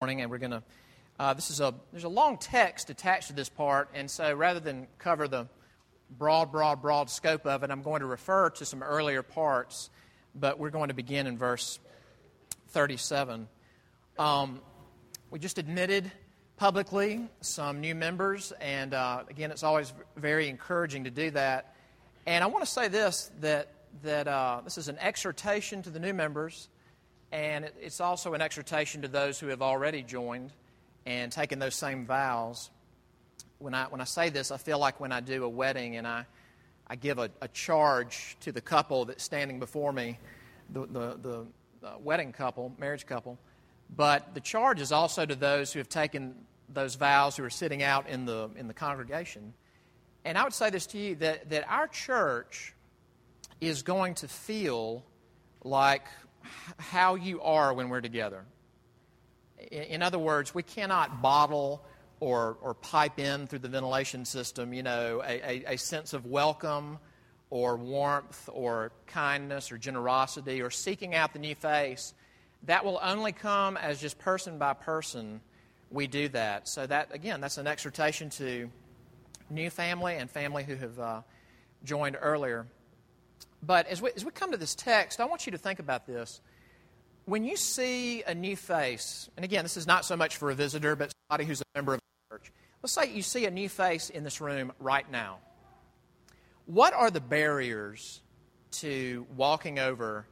morning, and we're going to. Uh, this is a there's a long text attached to this part, and so rather than cover the broad, broad, broad scope of it, I'm going to refer to some earlier parts, but we're going to begin in verse 37. Um, we just admitted publicly some new members, and uh, again, it's always very encouraging to do that. And I want to say this that that uh, this is an exhortation to the new members and it's also an exhortation to those who have already joined and taken those same vows. When I, when I say this, I feel like when I do a wedding and I, I give a, a charge to the couple that's standing before me, the, the, the uh, wedding couple, marriage couple. But the charge is also to those who have taken those vows who are sitting out in the, in the congregation. And I would say this to you that, that our church is going to feel like how you are when we're together. In other words, we cannot bottle or, or pipe in through the ventilation system, you know, a, a, a sense of welcome or warmth or kindness or generosity or seeking out the new face. That will only come as just person by person we do that. So, that, again, that's an exhortation to new family and family who have uh, joined earlier. But as we, as we come to this text, I want you to think about this. When you see a new face, and again, this is not so much for a visitor, but somebody who's a member of the church. Let's say you see a new face in this room right now. What are the barriers to walking over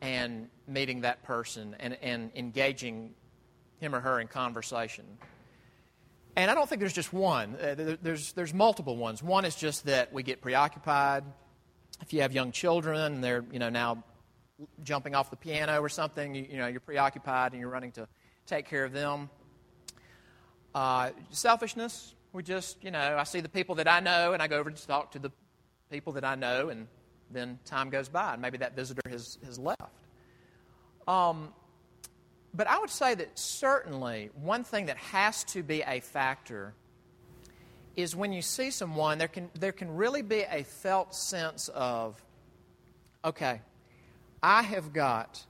and meeting that person and, and engaging him or her in conversation? And I don't think there's just one. Uh, there's, there's multiple ones. One is just that we get preoccupied if you have young children and they're you know now jumping off the piano or something, you, you know you're preoccupied and you're running to take care of them. Uh, selfishness. We just you know I see the people that I know and I go over to talk to the people that I know and then time goes by and maybe that visitor has has left. Um, but I would say that certainly one thing that has to be a factor is when you see someone, there can, there can really be a felt sense of, okay, I have got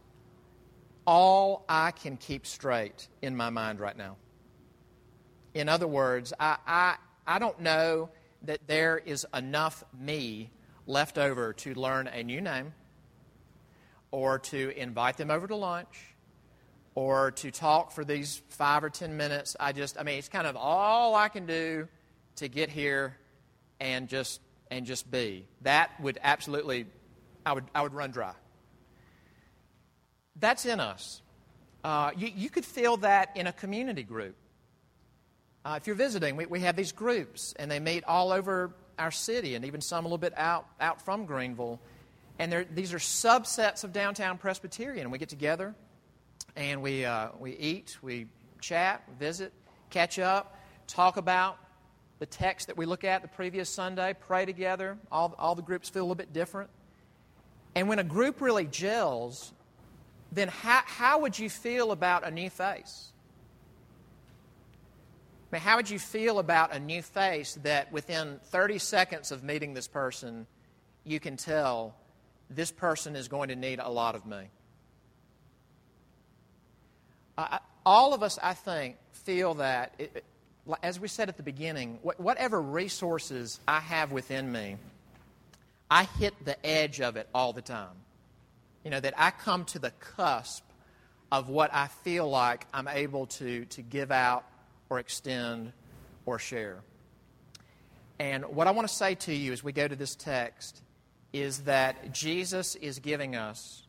all I can keep straight in my mind right now. In other words, I, I, I don't know that there is enough me left over to learn a new name or to invite them over to lunch or to talk for these five or ten minutes. I just, I mean, it's kind of all I can do to get here and just and just be. That would absolutely I would I would run dry. That's in us. Uh, you, you could feel that in a community group. Uh, if you're visiting, we, we have these groups, and they meet all over our city, and even some a little bit out, out from Greenville. And these are subsets of downtown Presbyterian. We get together, and we, uh, we eat, we chat, visit, catch up, talk about the text that we look at the previous Sunday, pray together. All, all the groups feel a little bit different. And when a group really gels, then how, how would you feel about a new face? I mean, how would you feel about a new face that within 30 seconds of meeting this person, you can tell this person is going to need a lot of me? Uh, all of us, I think, feel that. It, as we said at the beginning, whatever resources I have within me, I hit the edge of it all the time. You know, that I come to the cusp of what I feel like I'm able to, to give out or extend or share. And what I want to say to you as we go to this text is that Jesus is giving us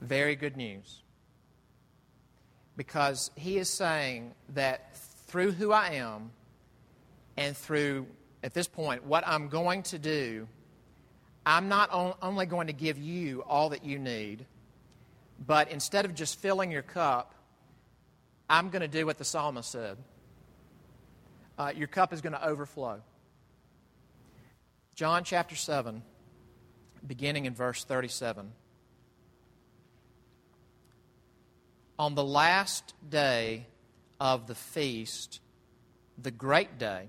very good news. Because he is saying that through who I am and through, at this point, what I'm going to do, I'm not on, only going to give you all that you need, but instead of just filling your cup, I'm going to do what the psalmist said. Uh, your cup is going to overflow. John chapter 7, beginning in verse 37. On the last day of the feast, the great day,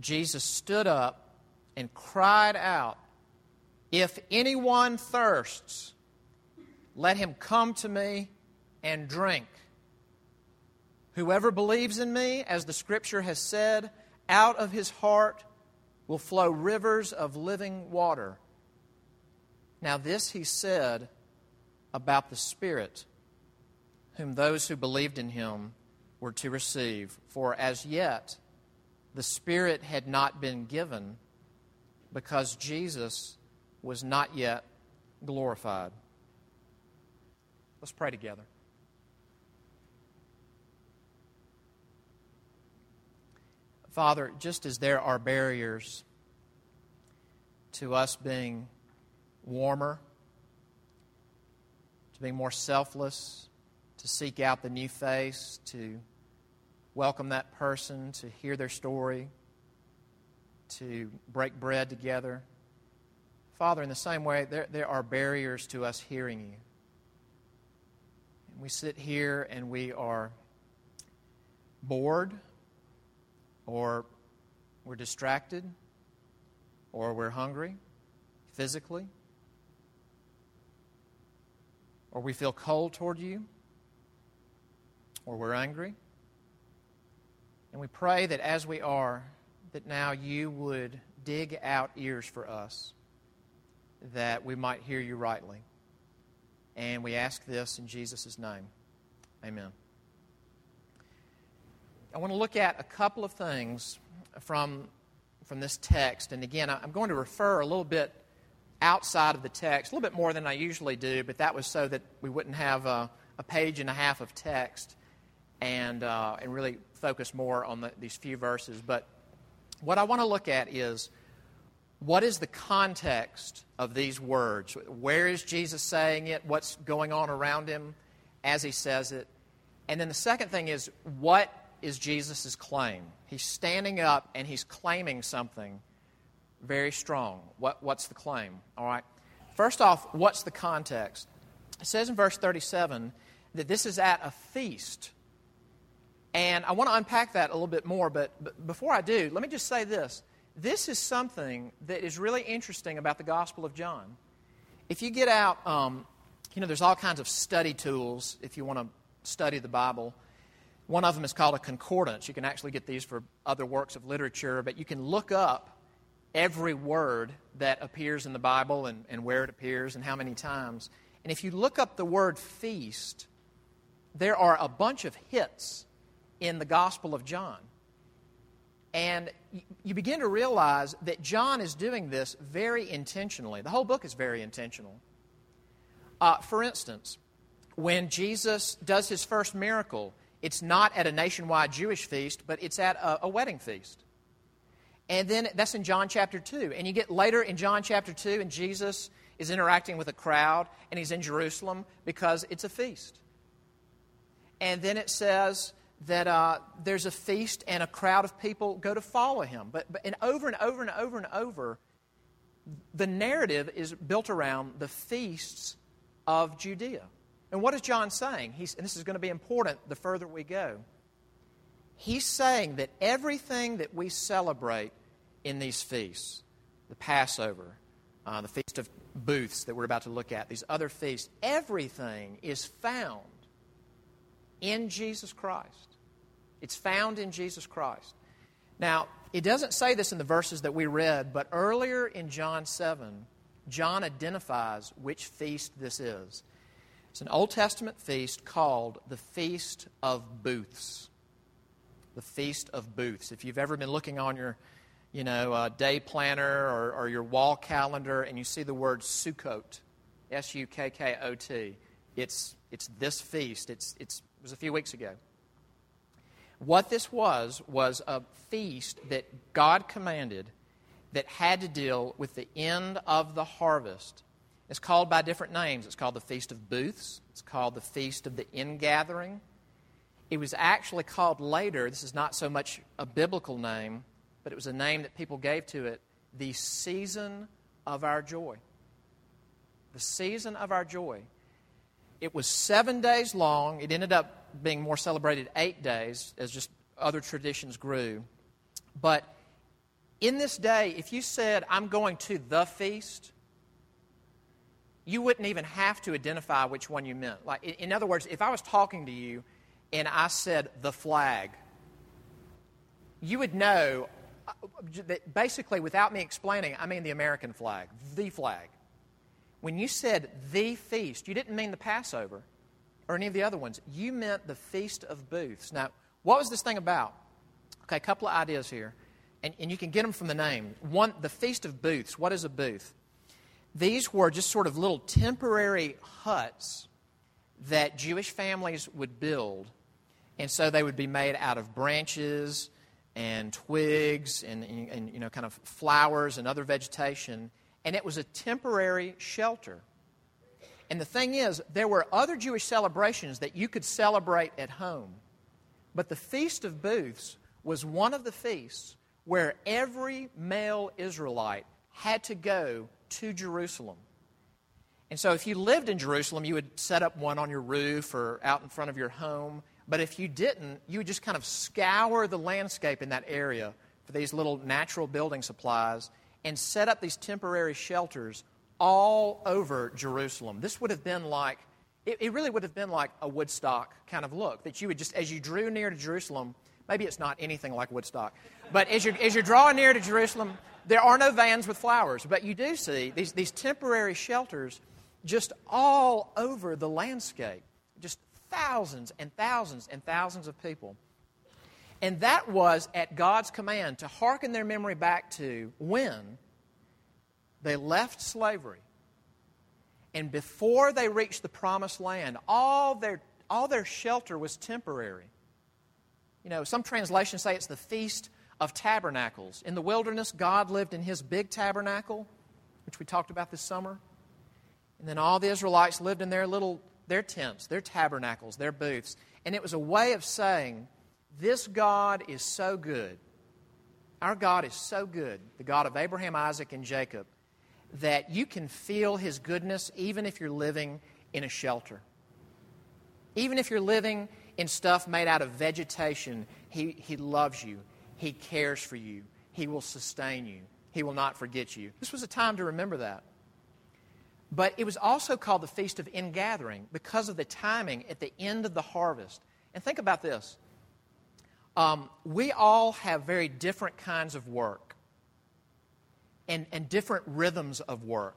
Jesus stood up and cried out, If anyone thirsts, let him come to me and drink. Whoever believes in me, as the scripture has said, out of his heart will flow rivers of living water. Now, this he said about the Spirit, whom those who believed in him were to receive. For as yet the Spirit had not been given because Jesus was not yet glorified. Let's pray together. Father, just as there are barriers to us being warmer, to being more selfless, to seek out the new face, to welcome that person, to hear their story, to break bread together. Father, in the same way, there, there are barriers to us hearing you. And we sit here and we are bored or we're distracted, or we're hungry physically, or we feel cold toward you, or we're angry. And we pray that as we are, that now you would dig out ears for us, that we might hear you rightly. And we ask this in Jesus' name. Amen. I want to look at a couple of things from, from this text. And again, I'm going to refer a little bit outside of the text, a little bit more than I usually do, but that was so that we wouldn't have a, a page and a half of text and, uh, and really focus more on the, these few verses. But what I want to look at is what is the context of these words? Where is Jesus saying it? What's going on around him as he says it? And then the second thing is what is Jesus' claim. He's standing up and he's claiming something very strong. What, what's the claim? All right. First off, what's the context? It says in verse 37 that this is at a feast. And I want to unpack that a little bit more, but, but before I do, let me just say this. This is something that is really interesting about the Gospel of John. If you get out, um, you know, there's all kinds of study tools if you want to study the Bible. One of them is called a concordance. You can actually get these for other works of literature, but you can look up every word that appears in the Bible and, and where it appears and how many times. And if you look up the word feast, there are a bunch of hits in the Gospel of John. And you begin to realize that John is doing this very intentionally. The whole book is very intentional. Uh, for instance, when Jesus does his first miracle, it's not at a nationwide Jewish feast, but it's at a, a wedding feast. And then that's in John chapter 2. And you get later in John chapter 2, and Jesus is interacting with a crowd, and he's in Jerusalem because it's a feast. And then it says that uh, there's a feast, and a crowd of people go to follow him. But, but and over and over and over and over, the narrative is built around the feasts of Judea. And what is John saying? He's, and this is going to be important the further we go. He's saying that everything that we celebrate in these feasts, the Passover, uh, the Feast of Booths that we're about to look at, these other feasts, everything is found in Jesus Christ. It's found in Jesus Christ. Now, it doesn't say this in the verses that we read, but earlier in John 7, John identifies which feast this is. It's an Old Testament feast called the Feast of Booths. The Feast of Booths. If you've ever been looking on your you know, uh, day planner or, or, your wall calendar and you see the word Sukkot, S U K K O T, it's, it's this feast. It's, it's, it was a few weeks ago. What this was, was a feast that God commanded that had to deal with the end of the harvest it's called by different names. It's called the Feast of Booths, it's called the Feast of the Ingathering. It was actually called later, this is not so much a biblical name, but it was a name that people gave to it, the season of our joy. The season of our joy. It was seven days long. It ended up being more celebrated eight days as just other traditions grew. But in this day, if you said, I'm going to the feast, you wouldn't even have to identify which one you meant. Like, in other words, if I was talking to you and I said the flag, you would know uh, that basically, without me explaining, I mean the American flag, the flag. When you said the feast, you didn't mean the Passover or any of the other ones. You meant the Feast of Booths. Now, what was this thing about? Okay, a couple of ideas here, and, and you can get them from the name. One, the Feast of Booths. What is a booth? These were just sort of little temporary huts that Jewish families would build. And so they would be made out of branches and twigs and, and, and, you know, kind of flowers and other vegetation. And it was a temporary shelter. And the thing is, there were other Jewish celebrations that you could celebrate at home. But the Feast of Booths was one of the feasts where every male Israelite had to go to Jerusalem. And so, if you lived in Jerusalem, you would set up one on your roof or out in front of your home. But if you didn't, you would just kind of scour the landscape in that area for these little natural building supplies and set up these temporary shelters all over Jerusalem. This would have been like, it, it really would have been like a Woodstock kind of look that you would just, as you drew near to Jerusalem, maybe it's not anything like Woodstock, but as you're, as you're drawing near to Jerusalem, there are no vans with flowers, but you do see these, these temporary shelters just all over the landscape. Just thousands and thousands and thousands of people. And that was at God's command to hearken their memory back to when they left slavery. And before they reached the promised land, all their, all their shelter was temporary. You know, some translations say it's the Feast of Tabernacles. In the wilderness, God lived in his big tabernacle, which we talked about this summer. And then all the Israelites lived in their little their tents, their tabernacles, their booths. And it was a way of saying, This God is so good. Our God is so good, the God of Abraham, Isaac, and Jacob, that you can feel his goodness even if you're living in a shelter. Even if you're living in stuff made out of vegetation, he, he loves you. He cares for you. He will sustain you. He will not forget you. This was a time to remember that. But it was also called the Feast of Ingathering because of the timing at the end of the harvest. And think about this um, we all have very different kinds of work and, and different rhythms of work.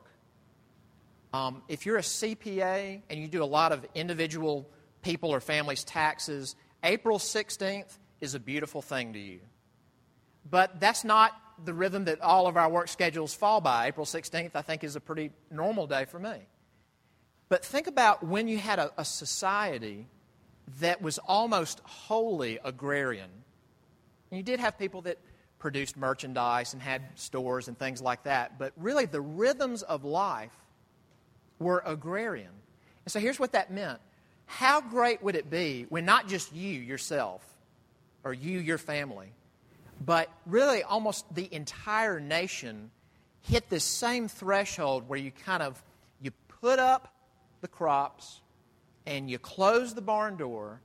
Um, if you're a CPA and you do a lot of individual people or families' taxes, April 16th is a beautiful thing to you. But that's not the rhythm that all of our work schedules fall by. April 16th, I think, is a pretty normal day for me. But think about when you had a, a society that was almost wholly agrarian. And you did have people that produced merchandise and had stores and things like that, but really the rhythms of life were agrarian. And so here's what that meant. How great would it be when not just you yourself or you, your family, but really, almost the entire nation hit this same threshold where you kind of you put up the crops and you close the barn door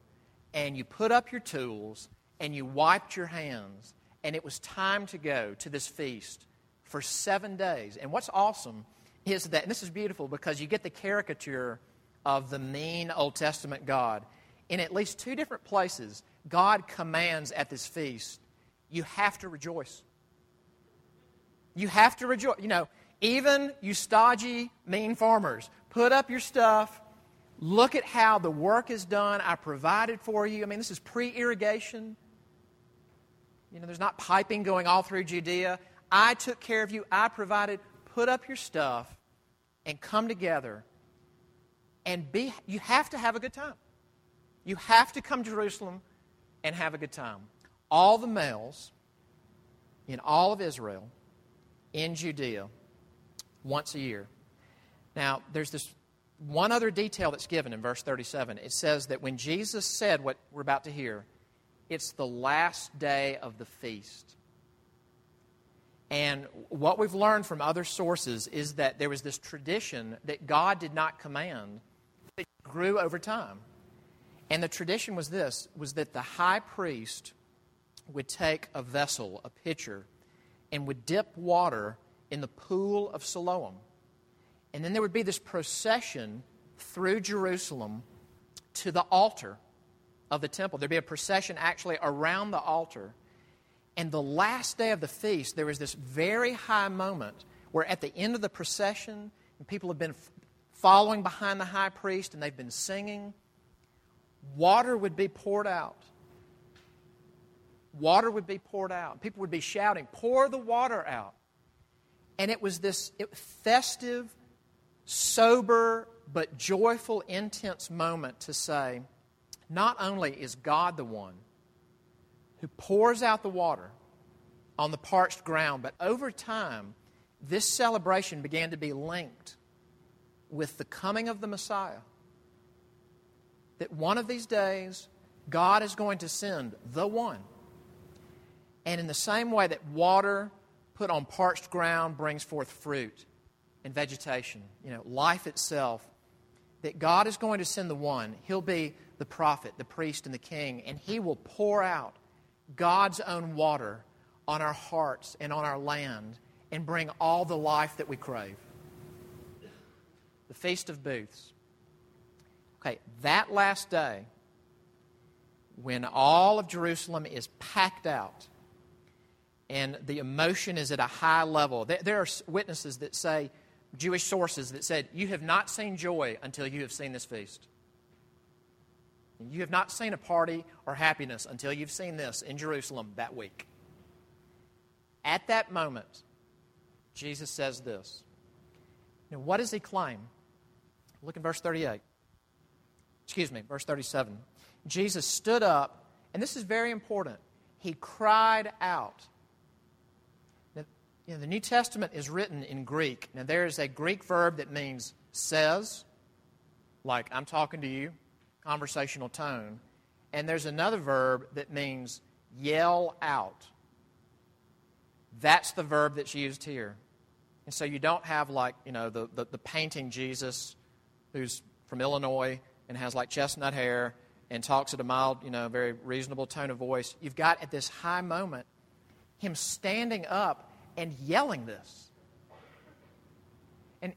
and you put up your tools and you wiped your hands and it was time to go to this feast for seven days. And what's awesome is that, and this is beautiful because you get the caricature of the mean Old Testament God. In at least two different places, God commands at this feast you have to rejoice. You have to rejoice. You know, even you stodgy, mean farmers, put up your stuff. Look at how the work is done. I provided for you. I mean, this is pre irrigation. You know, there's not piping going all through Judea. I took care of you. I provided. Put up your stuff and come together and be. You have to have a good time. You have to come to Jerusalem and have a good time all the males in all of Israel in Judea once a year. Now, there's this one other detail that's given in verse 37. It says that when Jesus said what we're about to hear, it's the last day of the feast. And what we've learned from other sources is that there was this tradition that God did not command that grew over time. And the tradition was this was that the high priest would take a vessel, a pitcher, and would dip water in the pool of Siloam. And then there would be this procession through Jerusalem to the altar. Of the temple. There'd be a procession actually around the altar. And the last day of the feast, there was this very high moment where at the end of the procession, people have been following behind the high priest and they've been singing, water would be poured out. Water would be poured out. People would be shouting, Pour the water out. And it was this festive, sober, but joyful, intense moment to say, not only is God the one who pours out the water on the parched ground, but over time, this celebration began to be linked with the coming of the Messiah. That one of these days, God is going to send the one. And in the same way that water put on parched ground brings forth fruit and vegetation, you know, life itself, that God is going to send the one. He'll be the prophet, the priest, and the king, and he will pour out God's own water on our hearts and on our land and bring all the life that we crave. The Feast of Booths. Okay, that last day, when all of Jerusalem is packed out and the emotion is at a high level, there are witnesses that say, Jewish sources, that said, You have not seen joy until you have seen this feast. You have not seen a party or happiness until you've seen this in Jerusalem that week. At that moment, Jesus says this. Now, what does he claim? Look in verse 38. Excuse me, verse 37. Jesus stood up, and this is very important. He cried out. Now, you know, the New Testament is written in Greek. Now, there is a Greek verb that means says, like I'm talking to you, conversational tone. And there's another verb that means yell out. That's the verb that's used here. And so you don't have like, you know, the, the, the, painting Jesus who's from Illinois and has like chestnut hair and talks at a mild, you know, very reasonable tone of voice. You've got at this high moment him standing up and yelling this. And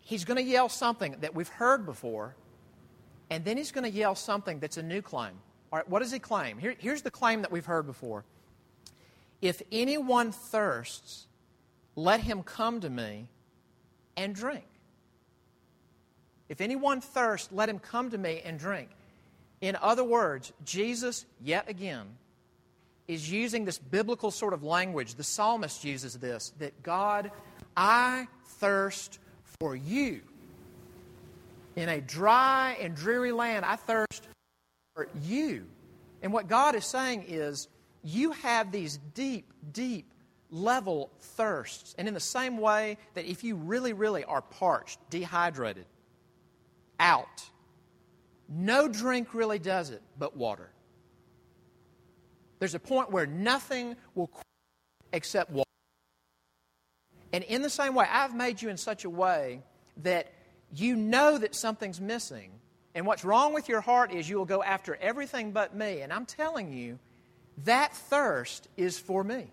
he's going to yell something that we've heard before, and then he's going to yell something that's a new claim. All right, what does he claim? Here, here's the claim that we've heard before If anyone thirsts, let him come to me and drink. If anyone thirsts, let him come to me and drink. In other words, Jesus, yet again, is using this biblical sort of language. The psalmist uses this that God, I thirst for you. In a dry and dreary land, I thirst for you. And what God is saying is, you have these deep, deep level thirsts. And in the same way that if you really, really are parched, dehydrated, out, no drink really does it but water. There's a point where nothing will except water. And in the same way, I've made you in such a way that you know that something's missing. And what's wrong with your heart is you will go after everything but me. And I'm telling you, that thirst is for me.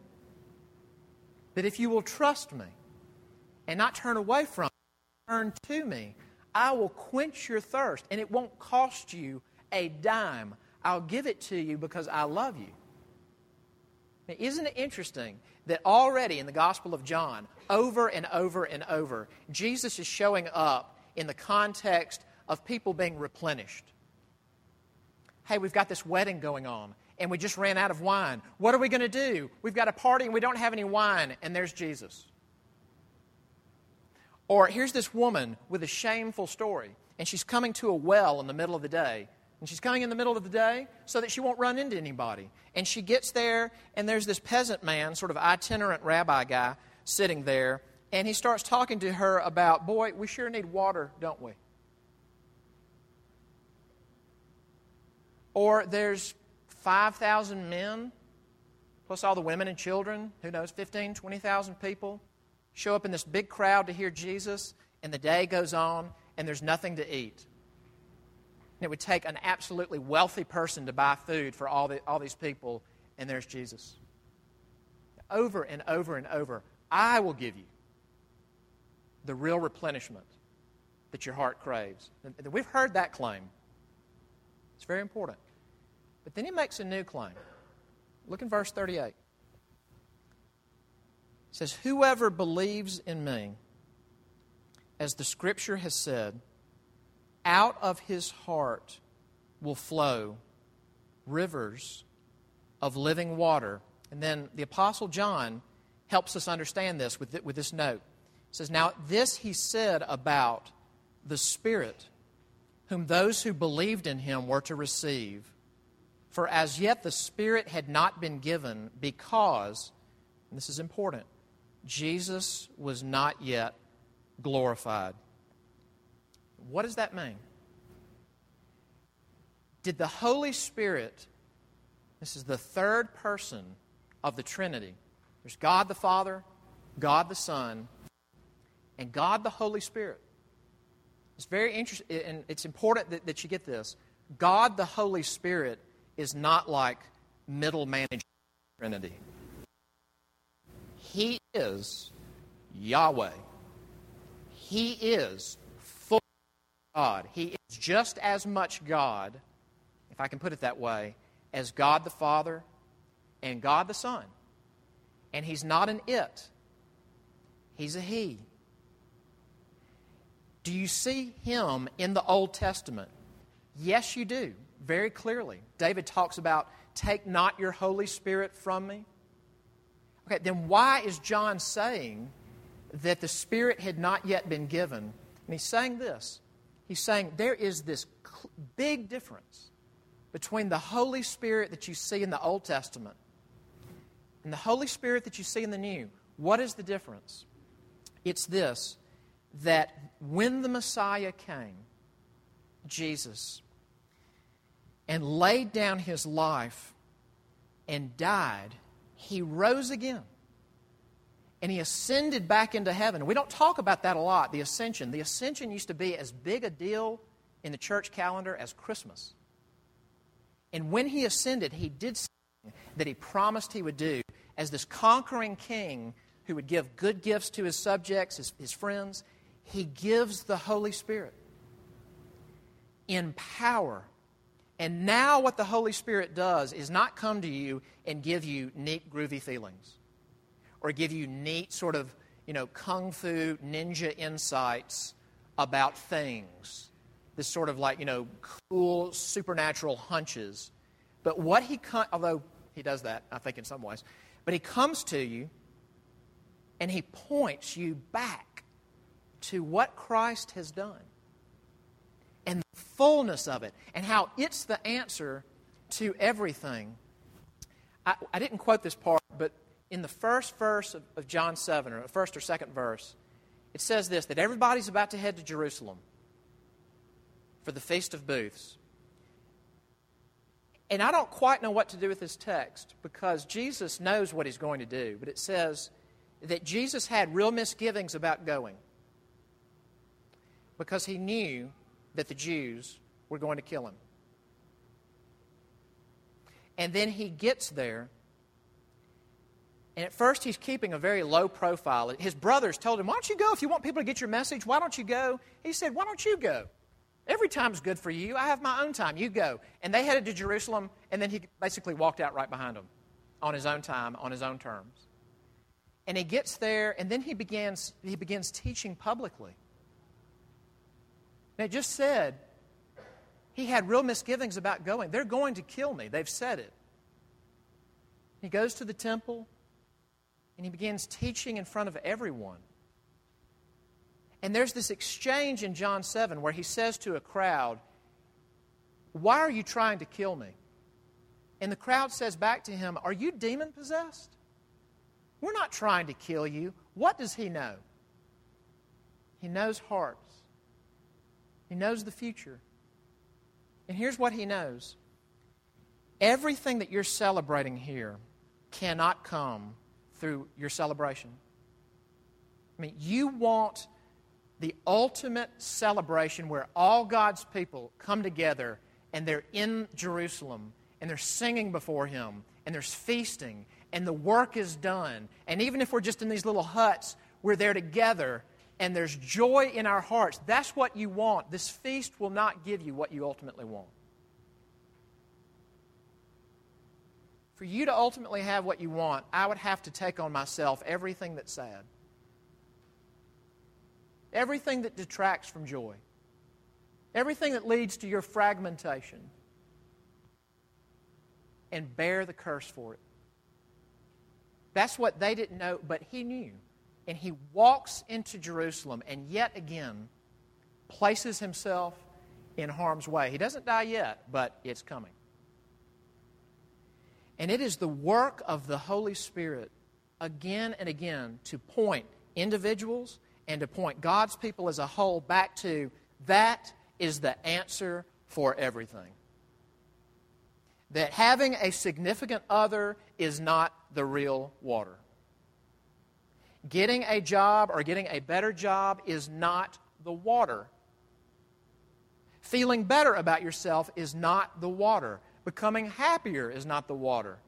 That if you will trust me and not turn away from me, turn to me, I will quench your thirst. And it won't cost you a dime. I'll give it to you because I love you. Now, isn't it interesting that already in the Gospel of John, over and over and over, Jesus is showing up in the context of people being replenished. Hey, we've got this wedding going on, and we just ran out of wine. What are we going to do? We've got a party, and we don't have any wine, and there's Jesus. Or here's this woman with a shameful story, and she's coming to a well in the middle of the day. And she's coming in the middle of the day so that she won't run into anybody. And she gets there, and there's this peasant man, sort of itinerant rabbi guy, sitting there, and he starts talking to her about, boy, we sure need water, don't we? Or there's 5,000 men, plus all the women and children, who knows, 15, 20,000 people, show up in this big crowd to hear Jesus, and the day goes on, and there's nothing to eat. And it would take an absolutely wealthy person to buy food for all, the, all these people, and there's Jesus. Over and over and over, I will give you the real replenishment that your heart craves. And we've heard that claim. It's very important. But then he makes a new claim. Look in verse 38. It says, Whoever believes in me, as the scripture has said, out of his heart will flow rivers of living water. And then the Apostle John helps us understand this with, with this note. Says, Now, this he said about the Spirit, whom those who believed in him were to receive. For as yet the Spirit had not been given because, this is important, Jesus was not yet glorified. What does that mean? Did the Holy Spirit, this is the third person of the Trinity, there's God the Father, God the Son, and God the Holy Spirit. It's very interesting, and it's important that, that you get this. God the Holy Spirit is not like middle management Trinity. He is Yahweh. He is full God. He is just as much God, if I can put it that way, as God the Father and God the Son. And He's not an it, He's a He. Do you see Him in the Old Testament? Yes, you do, very clearly. David talks about, take not your Holy Spirit from me. Okay, then why is John saying that the Spirit had not yet been given. And he's saying this He's saying there is this big difference between the Holy Spirit that you see in the Old Testament and the Holy Spirit that you see in the New. What is the difference? It's this that when the Messiah came, Jesus, and laid down his life and died, he rose again and he ascended back into heaven. We don't talk about that a lot, the ascension. The ascension used to be as big a deal in the church calendar as Christmas. And when he ascended, he did something that he promised he would do as this conquering king who would give good gifts to his subjects, his, his friends. He gives the Holy Spirit in power. And now, what the Holy Spirit does is not come to you and give you neat, groovy feelings or give you neat sort of, you know, kung fu ninja insights about things. This sort of like, you know, cool supernatural hunches. But what he, although he does that, I think, in some ways, but he comes to you and he points you back to what Christ has done and the fullness of it and how it's the answer to everything. I, I didn't quote this part, but in the first verse of, of John 7, or the first or second verse, it says this that everybody's about to head to Jerusalem for the Feast of Booths. And I don't quite know what to do with this text because Jesus knows what he's going to do, but it says that Jesus had real misgivings about going because he knew that the Jews were going to kill him. And then he gets there and at first, he's keeping a very low profile. His brothers told him, Why don't you go? If you want people to get your message, why don't you go? He said, Why don't you go? Every time's good for you. I have my own time. You go. And they headed to Jerusalem, and then he basically walked out right behind them on his own time, on his own terms. And he gets there, and then he begins, he begins teaching publicly. It just said he had real misgivings about going. They're going to kill me. They've said it. He goes to the temple and he begins teaching in front of everyone. And there's this exchange in John 7 where he says to a crowd, Why are you trying to kill me? And the crowd says back to him, Are you demon possessed? We're not trying to kill you. What does he know? He knows hearts, he knows the future. And here's what he knows everything that you're celebrating here cannot come through your celebration. I mean, you want the ultimate celebration where all God's people come together and they're in Jerusalem and they're singing before Him and there's feasting and the work is done. And even if we're just in these little huts, we're there together and there's joy in our hearts. That's what you want. This feast will not give you what you ultimately want. For you to ultimately have what you want, I would have to take on myself everything that's sad, everything that detracts from joy, everything that leads to your fragmentation, and bear the curse for it. That's what they didn't know, but he knew. And he walks into Jerusalem and yet again places himself in harm's way. He doesn't die yet, but it's coming. And it is the work of the Holy Spirit again and again to point individuals and to point God's people as a whole back to that is the answer for everything. That having a significant other is not the real water. Getting a job or getting a better job is not the water. Feeling better about yourself is not the water. Becoming happier is not the water.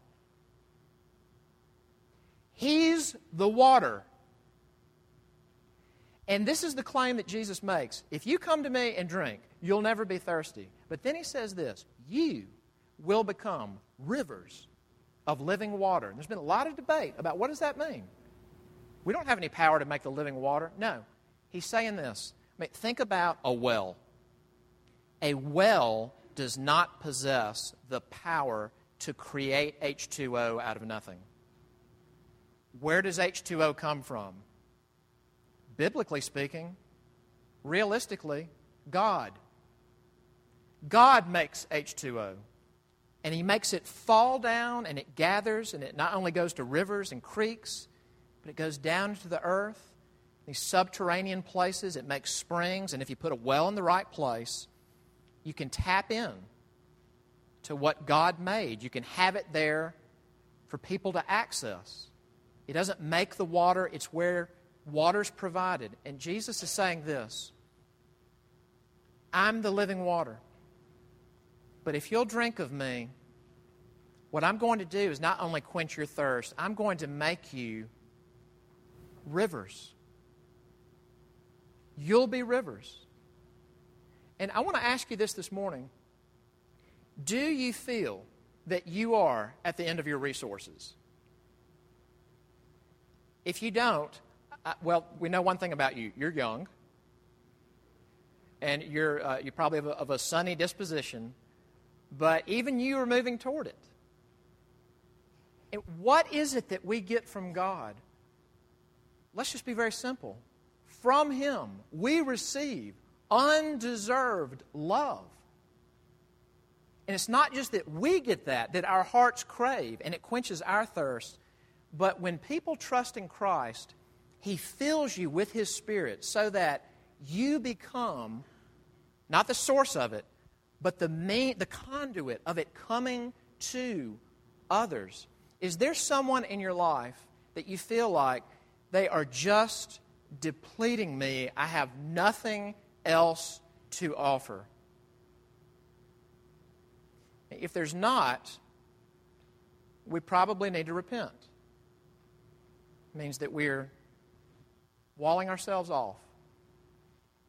He's the water. And this is the claim that Jesus makes. If you come to me and drink, you'll never be thirsty. But then he says this you will become rivers of living water. And there's been a lot of debate about what does that mean? We don't have any power to make the living water. No. He's saying this. I mean, think about a well. A well does not possess the power to create H2O out of nothing. Where does H2O come from? Biblically speaking, realistically, God. God makes H2O. And He makes it fall down and it gathers, and it not only goes to rivers and creeks, but it goes down into the earth. These subterranean places, it makes springs, and if you put a well in the right place, you can tap in to what God made. You can have it there for people to access. It doesn't make the water, it's where water's provided. And Jesus is saying this I'm the living water. But if you'll drink of me, what I'm going to do is not only quench your thirst, I'm going to make you rivers. You'll be rivers. And I want to ask you this this morning Do you feel that you are at the end of your resources? If you don't, well, we know one thing about you you're young, and you're, uh, you're probably of a, of a sunny disposition, but even you are moving toward it. And what is it that we get from God? Let's just be very simple. From Him, we receive undeserved love. And it's not just that we get that, that our hearts crave and it quenches our thirst, but when people trust in Christ, He fills you with His Spirit so that you become not the source of it, but the main the conduit of it coming to others. Is there someone in your life that you feel like they are just depleting me? I have nothing else to offer. If there's not, we probably need to repent. It means that we're walling ourselves off.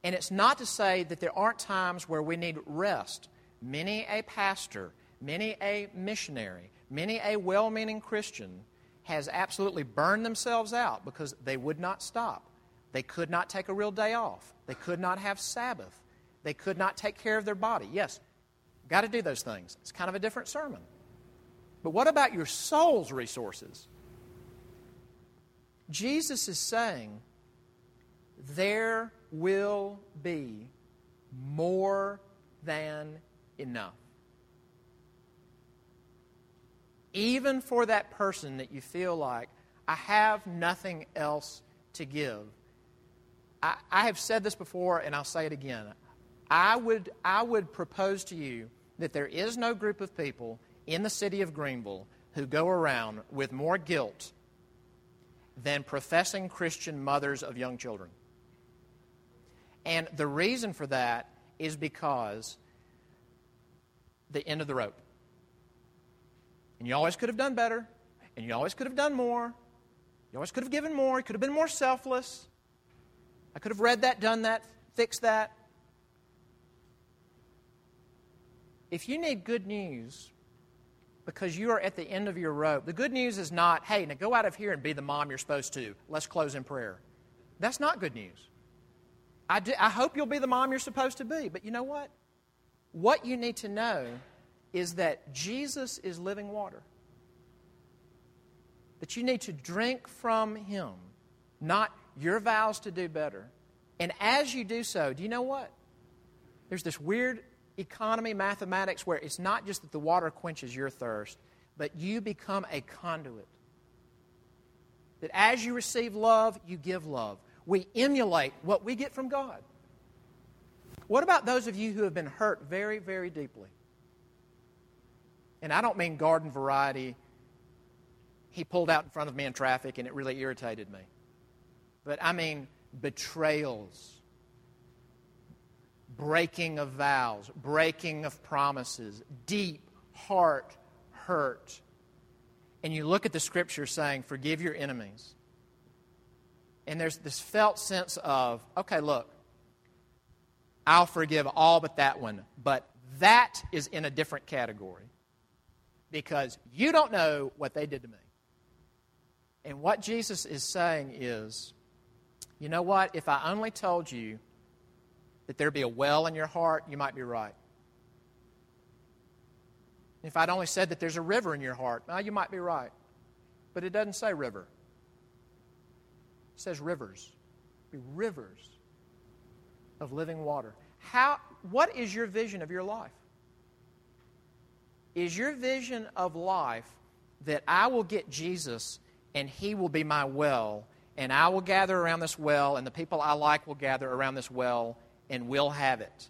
And it's not to say that there aren't times where we need rest. Many a pastor, many a missionary, many a well meaning Christian has absolutely burned themselves out because they would not stop. They could not take a real day off. They could not have Sabbath. They could not take care of their body. Yes, got to do those things. It's kind of a different sermon. But what about your soul's resources? Jesus is saying there will be more than enough. Even for that person that you feel like, I have nothing else to give. I, I have said this before, and I'll say it again. I would, I would propose to you that there is no group of people in the city of Greenville who go around with more guilt than professing Christian mothers of young children. And the reason for that is because the end of the rope. And you always could have done better, and you always could have done more. You always could have given more. You could have been more selfless. I could have read that, done that, fixed that. If you need good news, because you are at the end of your rope. The good news is not, hey, now go out of here and be the mom you're supposed to. Let's close in prayer. That's not good news. I, do, I hope you'll be the mom you're supposed to be, but you know what? What you need to know is that Jesus is living water. That you need to drink from Him, not your vows to do better. And as you do so, do you know what? There's this weird economy mathematics where it's not just that the water quenches your thirst, but you become a conduit. That as you receive love, you give love. We emulate what we get from God. What about those of you who have been hurt very, very deeply? And I don't mean garden variety. He pulled out in front of me in traffic and it really irritated me. But I mean betrayals, breaking of vows, breaking of promises, deep heart hurt. And you look at the scripture saying, Forgive your enemies. And there's this felt sense of, okay, look, I'll forgive all but that one. But that is in a different category because you don't know what they did to me. And what Jesus is saying is, you know what? If I only told you that there be a well in your heart, you might be right. If I'd only said that there's a river in your heart, well, you might be right. But it doesn't say river. It says rivers. Be rivers of living water. How, what is your vision of your life? Is your vision of life that I will get Jesus and he will be my well, and I will gather around this well, and the people I like will gather around this well, and we'll have it.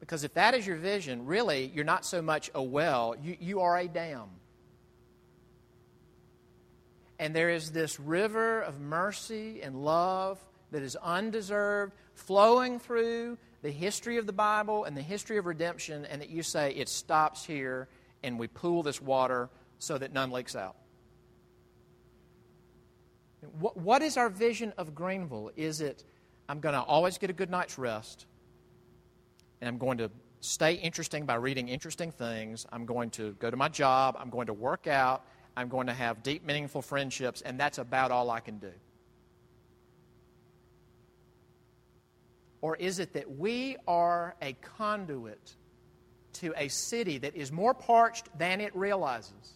Because if that is your vision, really, you're not so much a well, you, you are a dam. And there is this river of mercy and love that is undeserved, flowing through the history of the Bible and the history of redemption, and that you say it stops here and we pool this water so that none leaks out. What, what is our vision of Greenville? Is it I'm going to always get a good night's rest, and I'm going to stay interesting by reading interesting things. I'm going to go to my job. I'm going to work out. I'm going to have deep, meaningful friendships, and that's about all I can do. Or is it that we are a conduit to a city that is more parched than it realizes?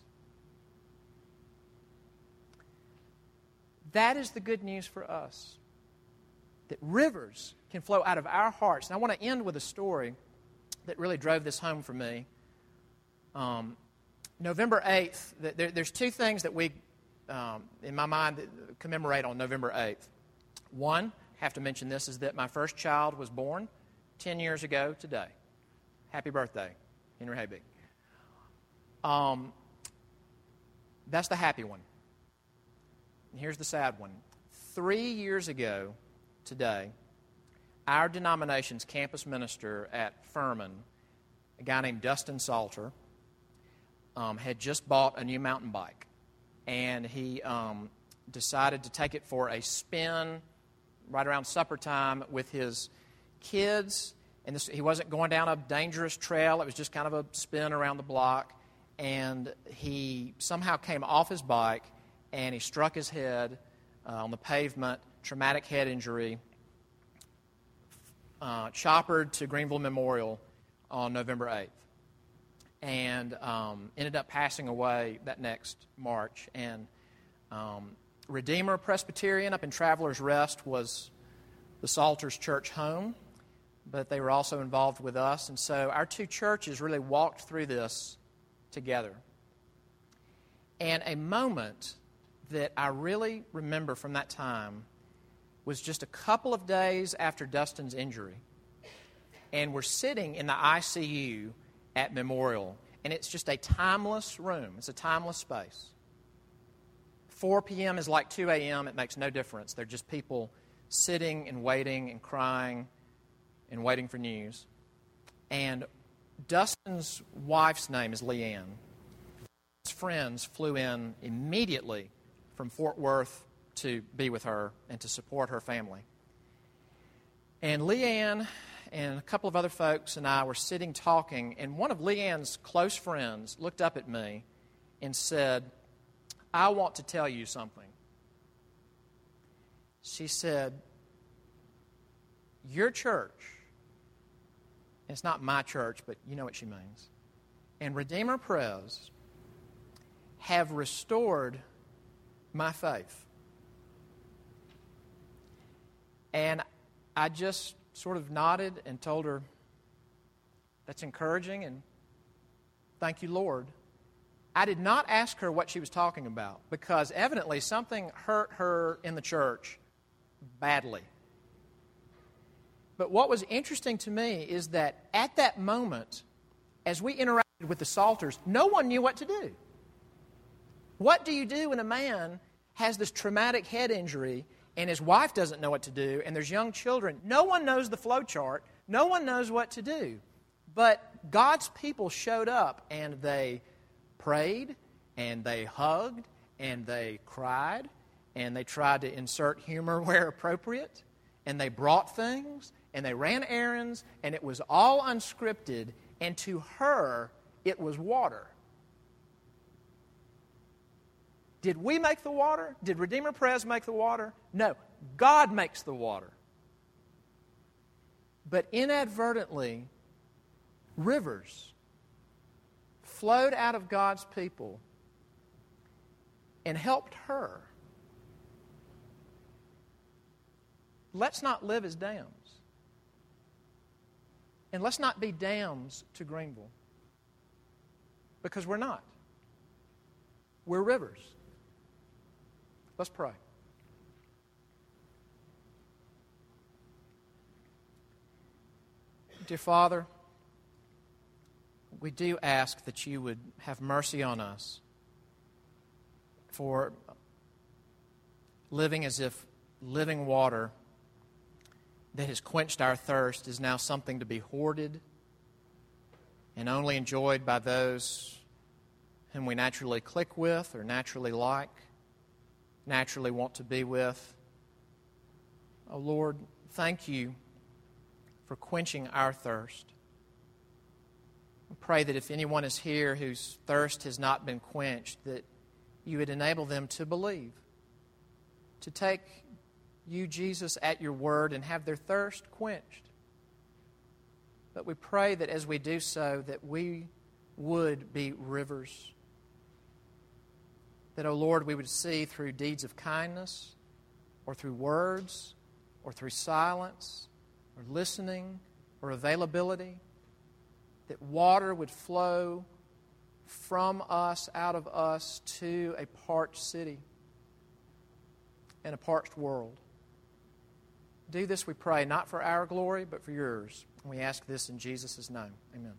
That is the good news for us that rivers can flow out of our hearts. And I want to end with a story that really drove this home for me. Um, November 8th, there, there's two things that we, um, in my mind, commemorate on November 8th. One, have to mention this, is that my first child was born 10 years ago today. Happy birthday, Henry Habig. Um, that's the happy one. And here's the sad one. Three years ago, today, our denomination's campus minister at Furman, a guy named Dustin Salter, um, had just bought a new mountain bike. And he um, decided to take it for a spin right around supper time with his kids. And this, he wasn't going down a dangerous trail, it was just kind of a spin around the block. And he somehow came off his bike and he struck his head uh, on the pavement traumatic head injury, uh, choppered to Greenville Memorial on November 8th, and um, ended up passing away that next March. And um, Redeemer Presbyterian up in Travelers Rest was the Salters Church home, but they were also involved with us. And so our two churches really walked through this together. And a moment that I really remember from that time was just a couple of days after Dustin's injury. And we're sitting in the ICU at Memorial, and it's just a timeless room, it's a timeless space. 4 p.m. is like 2 a.m., it makes no difference. They're just people sitting and waiting and crying and waiting for news. And Dustin's wife's name is Leanne. His friends flew in immediately from Fort Worth to be with her and to support her family. And Leanne and a couple of other folks and I were sitting talking, and one of Leanne's close friends looked up at me and said, I want to tell you something. She said, Your church, it's not my church, but you know what she means, and Redeemer Pres have restored my faith. And I just sort of nodded and told her, That's encouraging, and thank you, Lord. I did not ask her what she was talking about because evidently something hurt her in the church badly. But what was interesting to me is that at that moment, as we interacted with the Salters, no one knew what to do. What do you do when a man has this traumatic head injury and his wife doesn't know what to do and there's young children? No one knows the flow chart, no one knows what to do. But God's people showed up and they prayed and they hugged and they cried and they tried to insert humor where appropriate and they brought things and they ran errands and it was all unscripted and to her it was water. Did we make the water? Did Redeemer Pres make the water? No. God makes the water. But inadvertently, rivers flowed out of God's people and helped her. Let's not live as dams. And let's not be dams to Greenville. Because we're not. We're rivers. Let's pray. Dear Father, we do ask that you would have mercy on us for living as if living water that has quenched our thirst is now something to be hoarded and only enjoyed by those whom we naturally click with or naturally like, naturally want to be with. Oh Lord, thank you for quenching our thirst. I pray that if anyone is here whose thirst has not been quenched, that you would enable them to believe, to take you, Jesus, at your word and have their thirst quenched. But we pray that as we do so, that we would be rivers. That, O oh Lord, we would see through deeds of kindness, or through words, or through silence, or listening, or availability that water would flow from us, out of us, to a parched city and a parched world. Do this, we pray, not for our glory, but for yours. And we ask this in Jesus' name. Amen.